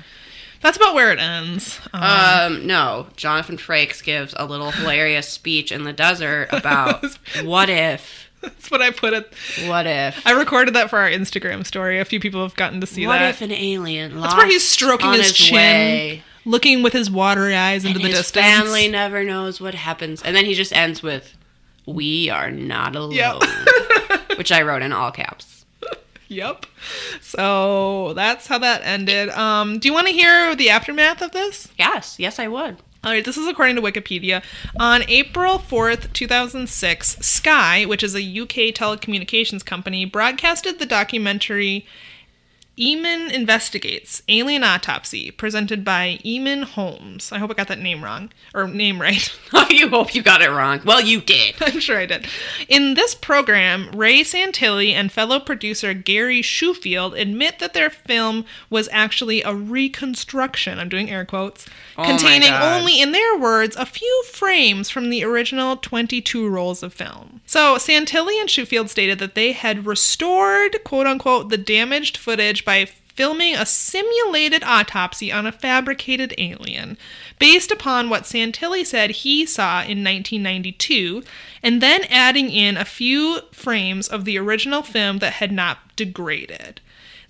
That's about where it ends. Um, Um, no, Jonathan Frakes gives a little hilarious speech in the desert about what if, that's what I put it. what if, I recorded that for our Instagram story. A few people have gotten to see what that. What if an alien lost That's where he's stroking on his, chin, way, looking with his watery eyes into and the his distance. family never knows what happens, and then he just ends with, "We are not alone," Yep. which I wrote in all caps. Yep. So that's how that ended. Um, do you want to hear the aftermath of this? Yes, yes, I would. All right, this is according to Wikipedia. On April 4th, 2006, Sky, which is a UK telecommunications company, broadcasted the documentary Eamon Investigates Alien Autopsy, presented by Eamon Holmes. I hope I got that name wrong, or name right. Oh, you hope you got it wrong. Well, you did. I'm sure I did. In this program, Ray Santilli and fellow producer Gary Shoefield admit that their film was actually a reconstruction, I'm doing air quotes, Oh containing only, in their words, a few frames from the original 22 rolls of film. So Santilli and Shoefield stated that they had restored, quote unquote, the damaged footage by filming a simulated autopsy on a fabricated alien based upon what Santilli said he saw in 1992 and then adding in a few frames of the original film that had not degraded.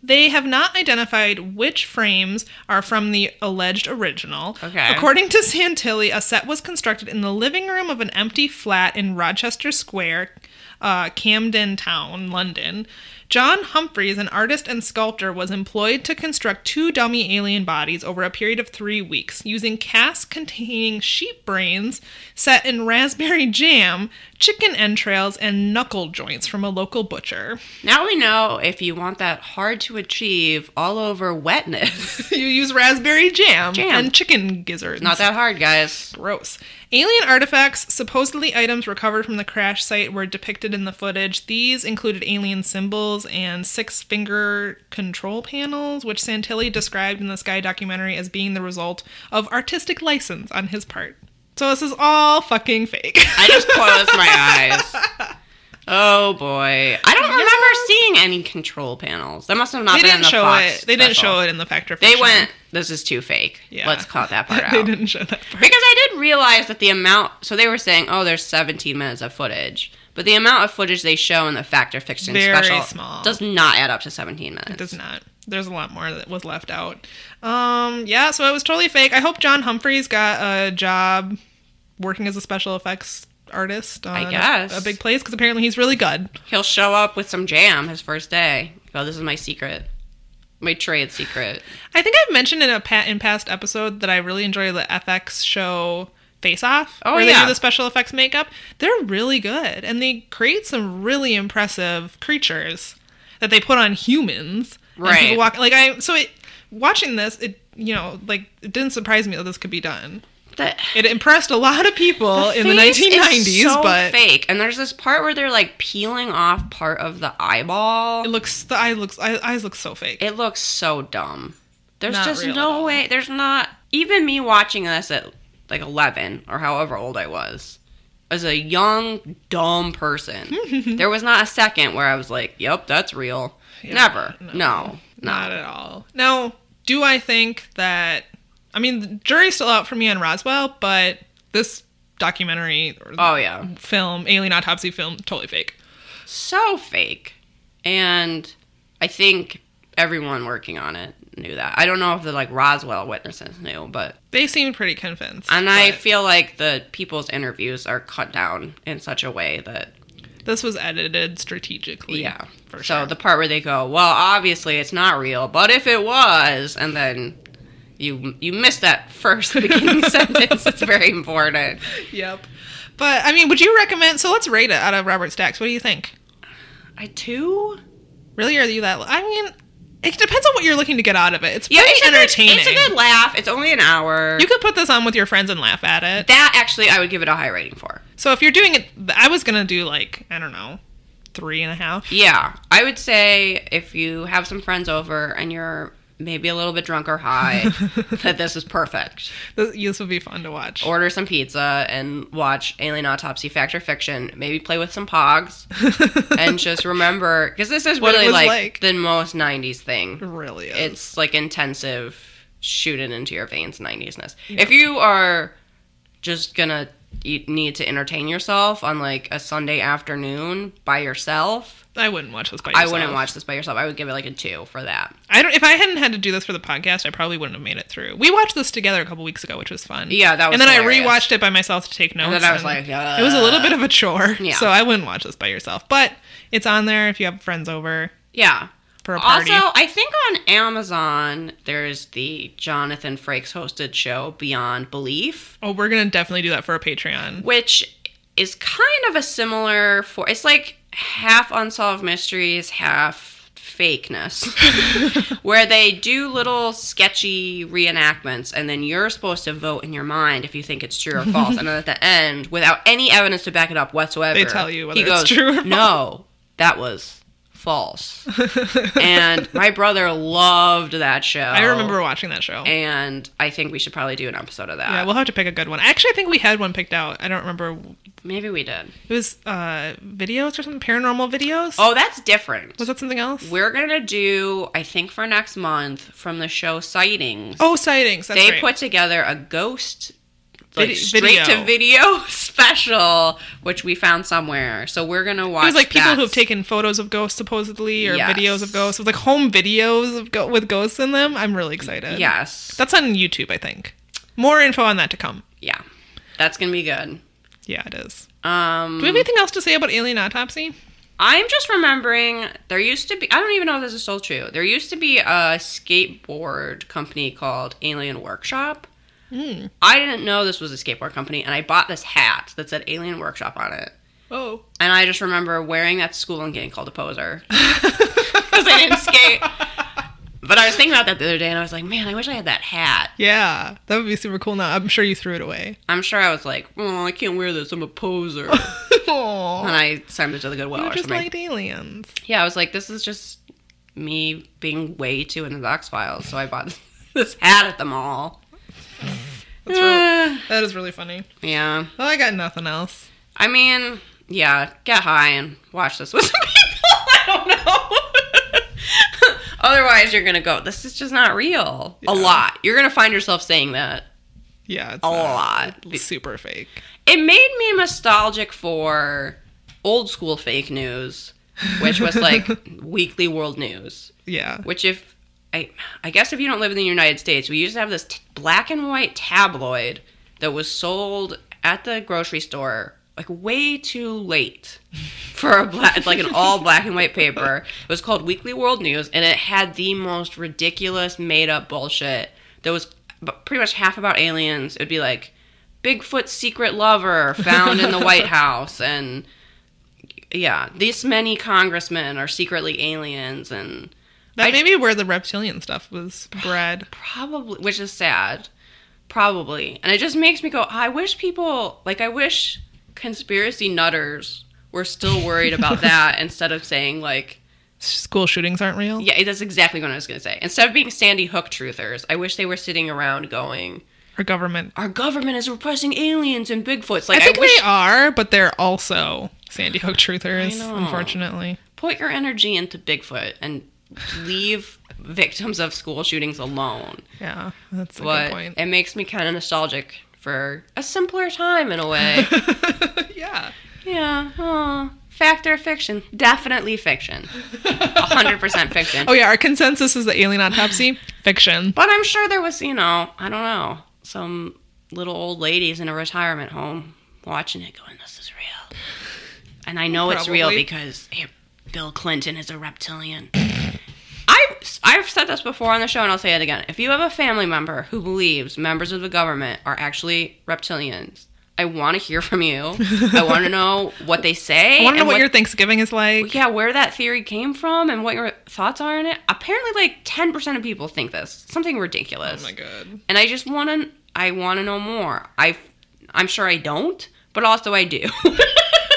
They have not identified which frames are from the alleged original. Okay. According to Santilli, a set was constructed in the living room of an empty flat in Rochester Square, uh, Camden Town, London. John Humphreys, an artist and sculptor, was employed to construct two dummy alien bodies over a period of three weeks using casts containing sheep brains set in raspberry jam, chicken entrails, and knuckle joints from a local butcher. Now we know if you want that hard to achieve all over wetness. you use raspberry jam, Jam. and chicken gizzards. Not that hard, guys. Gross. Alien artifacts, supposedly items recovered from the crash site, were depicted in the footage. These included alien symbols and six finger control panels, which Santilli described in the Sky documentary as being the result of artistic license on his part. So this is all fucking fake. I just closed my eyes. Oh boy. I don't remember seeing any control panels. That must have not they been in didn't the show Fox it. They didn't show it in the Factor. They went, this is too fake. Yeah. Let's cut that part out. they didn't show that part. Because I realize that the amount, so they were saying, oh, there's 17 minutes of footage. But the amount of footage they show in the Fact or Fiction Very special small. does not add up to 17 minutes. It does not. There's a lot more that was left out. Um, yeah, so it was totally fake. I hope John Humphreys got a job working as a special effects artist on a- guess. a, big place because apparently he's really good. He'll show up with some jam his first day. Go, this is my secret. My trade secret. I think I've mentioned in a pa- in past episode that I really enjoy the FX show Face Off, Oh, where they do the special effects makeup. They're really good, and they create some really impressive creatures that they put on humans. Right. people walk like I so it watching this it you know like it didn't surprise me that this could be done. The, It impressed a lot of people in the face is 1990s, so but fake. And there's this part where they're like peeling off part of the eyeball. it looks the eye looks eye, eyes look so fake. It looks so dumb. There's Not just no way. There's not even me watching this at like 11 or however old I was. As a young dumb person, there was not a second where I was like, "Yep, that's real." Yeah, Never. no. No. No. Not at all. Now, do I think that? I mean, the jury's still out for me on Roswell, but this documentary or Oh yeah. film, alien autopsy film, totally fake. So fake. And I think everyone working on it knew that. I don't know if the like Roswell witnesses knew, but They seemed pretty convinced. and I feel like the people's interviews are cut down in such a way that this was edited strategically. yeah. for so sure. the part where they go, "Well, obviously it's not real, but if it was," and then you you miss that first beginning sentence. It's very important. yep. But I mean, would you recommend? So let's rate it out of Robert Stacks. What do you think? I too. Really, are you that? I mean, it depends on what you're looking to get out of it. It's Yeah, pretty it's a, good, entertaining. it's a good laugh. It's only an hour. You could put this on with your friends and laugh at it. that actually, I would give it a high rating for. So if you're doing it, I was gonna do like I don't know, three and a half. Yeah, I would say if you have some friends over and you're maybe a little bit drunk or high, that this is perfect. This, this would be fun to watch. Order some pizza and watch Alien Autopsy Fact or Fiction. Maybe play with some pogs and just remember because this is What it really like, like. the most 90s thing. really is. It's like intensive, shooting into your veins 90s-ness. If you are just gonna you need to entertain yourself on like a Sunday afternoon by yourself, I wouldn't watch this by I yourself. wouldn't watch this by yourself. I would give it like a two for that. I don't. If I hadn't had to do this for the podcast, I probably wouldn't have made it through. We watched this together a couple weeks ago, which was fun. Yeah, that was And then hilarious. I rewatched it by myself to take notes. And then I was like, uh, it was a little bit of a chore. Yeah. So I wouldn't watch this by yourself. But it's on there if you have friends over Yeah. Party. Also, I think on Amazon there's the Jonathan Frakes hosted show Beyond Belief, oh, we're gonna definitely do that for a Patreon. which is kind of a similar for it's like half unsolved mysteries, half fakeness. where they do little sketchy reenactments and then you're supposed to vote in your mind if you think it's true or false. and then at the end, without any evidence to back it up whatsoever, They tell you whether he it's true or false." No, that was false. and my brother loved that show. I remember watching that show. And I think we should probably do an episode of that. yeah, we'll have to pick a good one. Actually, I think we had one picked out. I don't remember. Maybe we did. It was uh videos or something, paranormal videos. Oh, that's different. was that something else? We're gonna do, I think, for next month from the show Sightings. Oh, sightings. That's they right. put together a ghost like straight to video. video special, which we found somewhere. So we're gonna watch. It was like people that. who have taken photos of ghosts supposedly or Yes. videos of ghosts. It was like home videos of go- with ghosts in them. I'm really excited. Yes. That's on YouTube, I think. More info on that to come. yeah. That's gonna be good. Yeah, it is. Um. Do we have anything else to say about alien autopsy? I'm just remembering there used to be, I don't even know if this is still true. There used to be a skateboard company called Alien Workshop. Hmm. I didn't know this was a skateboard company, and I bought this hat that said Alien Workshop on it. Oh. And I just remember wearing that to school and getting called a poser because I didn't skate. But I was thinking about that the other day, and I was like, man, I wish I had that hat. Yeah, that would be super cool. Now I'm sure you threw it away. I'm sure I was like, oh, I can't wear this. I'm a poser. And I signed it to the Goodwill You or just something. liked aliens. yeah, I was like, this is just me being way too in the X-Files. So I bought this hat at the mall. That's really, eh. that is really funny. yeah. Well, I got nothing else. I mean, yeah, get high and watch this with some people. I don't know. Otherwise, you're gonna go. This is just not real. Yeah. A lot. You're gonna find yourself saying that Yeah, it's a lot. Super fake. It made me nostalgic for old school fake news, which was like weekly world news. Yeah. Which, if I, I guess if you don't live in the United States, we used to have this t- black and white tabloid that was sold at the grocery store like way too late for a black, like an all black and white paper. It was called Weekly World News, and it had the most ridiculous made up bullshit that was pretty much half about aliens. It would be like Bigfoot's secret lover found in the White House, and yeah, this many congressmen are secretly aliens, and That I- may be where the reptilian stuff was bred. Probably, which is sad. Probably. And it just makes me go, I wish people, like, I wish conspiracy nutters were still worried about that instead of saying, like, School shootings aren't real. yeah, that's exactly what I was going to say. Instead of being Sandy Hook truthers, I wish they were sitting around going, Our government. our government is repressing aliens and Bigfoots. Like, I I, think wish, they are, but they're also Sandy Hook truthers, unfortunately. put your energy into Bigfoot and leave victims of school shootings alone. Yeah, that's a but good point. it makes me kind of nostalgic for a simpler time in a way. yeah. Yeah. Oh. Fact or fiction? Definitely fiction. 100% fiction. Oh yeah, our consensus is the alien autopsy fiction. But I'm sure there was, you know, I don't know, some little old ladies in a retirement home watching it going, this is real. And I know it's real because hey, Bill Clinton is a reptilian. I've, said this before on the show and I'll say it again. If you have a family member who believes members of the government are actually reptilians, I want to hear from you. I want to know what they say. I want to know and what, your Thanksgiving is like. yeah, where that theory came from and what your thoughts are on it. Apparently, like ten percent of people think this something ridiculous. Oh my god. and I just want to. I want to know more. I, I'm sure I don't, but also I do.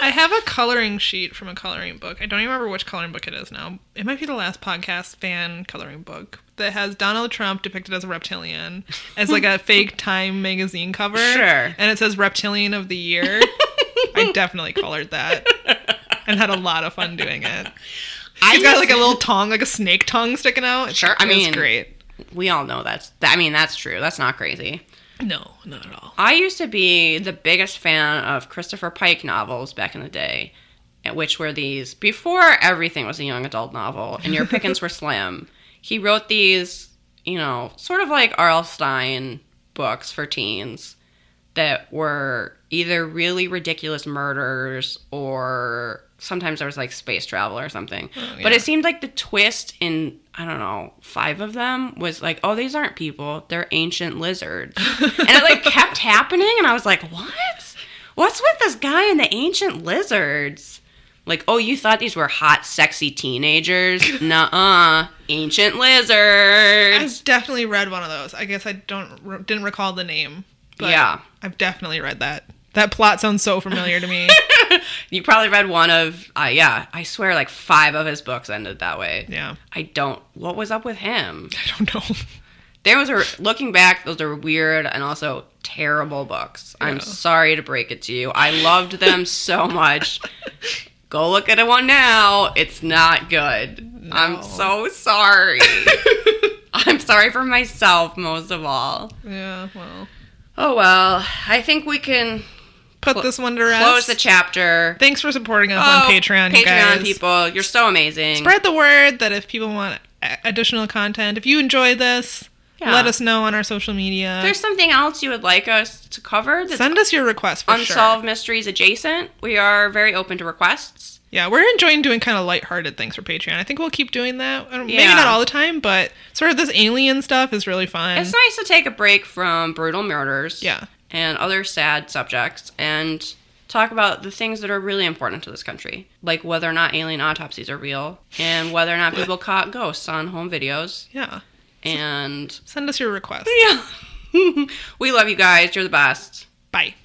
I have a coloring sheet from a coloring book. I don't even remember which coloring book it is now. It might be the last podcast fan coloring book that has Donald Trump depicted as a reptilian as like a fake Time magazine cover. Sure. And it says Reptilian of the Year. I definitely colored that and had a lot of fun doing it. I He's got like a little tongue, like a snake tongue sticking out. It's- Sure, I it's mean- great. we all know that's. I mean, that's true. That's not crazy. No, not at all. I used to be the biggest fan of Christopher Pike novels back in the day, which were these before everything was a young adult novel and your pickings were slim. He wrote these, you know, sort of like R.L. Stine books for teens that were either really ridiculous murders or sometimes there was like space travel or something. Oh, but yeah. it seemed like the twist in I don't know, five of them was like, oh, these aren't people, they're ancient lizards. and it like kept happening and I was like, what? What's with this guy and the ancient lizards? Like, oh, you thought these were hot, sexy teenagers? Nuh-uh. Ancient lizards. I've definitely read one of those. I guess I don't didn't recall the name. But Yeah. I've definitely read that. That plot sounds so familiar to me. You probably read one of, uh, yeah, I swear like five of his books ended that way. yeah. I don't, what was up with him? I don't know. There was a, looking back, those are weird and also terrible books. I'm sorry to break it to you. I loved them so much. Go look at one now. It's not good. I'm so sorry. I'm sorry for myself most of all. Yeah, well. Oh well, I think we can Put Clo- this one to rest. close the chapter. Thanks for supporting us Oh, on Patreon, you guys. Patreon guys. people, you're so amazing. Spread the word that if people want additional content, if you enjoy this, Yeah. let us know on our social media. If there's something else you would like us to cover Send us your requests for Unsolved sure. Mysteries adjacent, we are very open to requests. Yeah, we're enjoying doing kind of lighthearted things for Patreon. I think we'll keep doing that. I Maybe Yeah. not all the time, but sort of this alien stuff is really fun. It's nice to take a break from brutal murders. Yeah. And other sad subjects and talk about the things that are really important to this country, like whether or not alien autopsies are real and whether or not people caught ghosts on home videos. yeah. And Send us your requests. yeah. we love you guys. You're the best. Bye.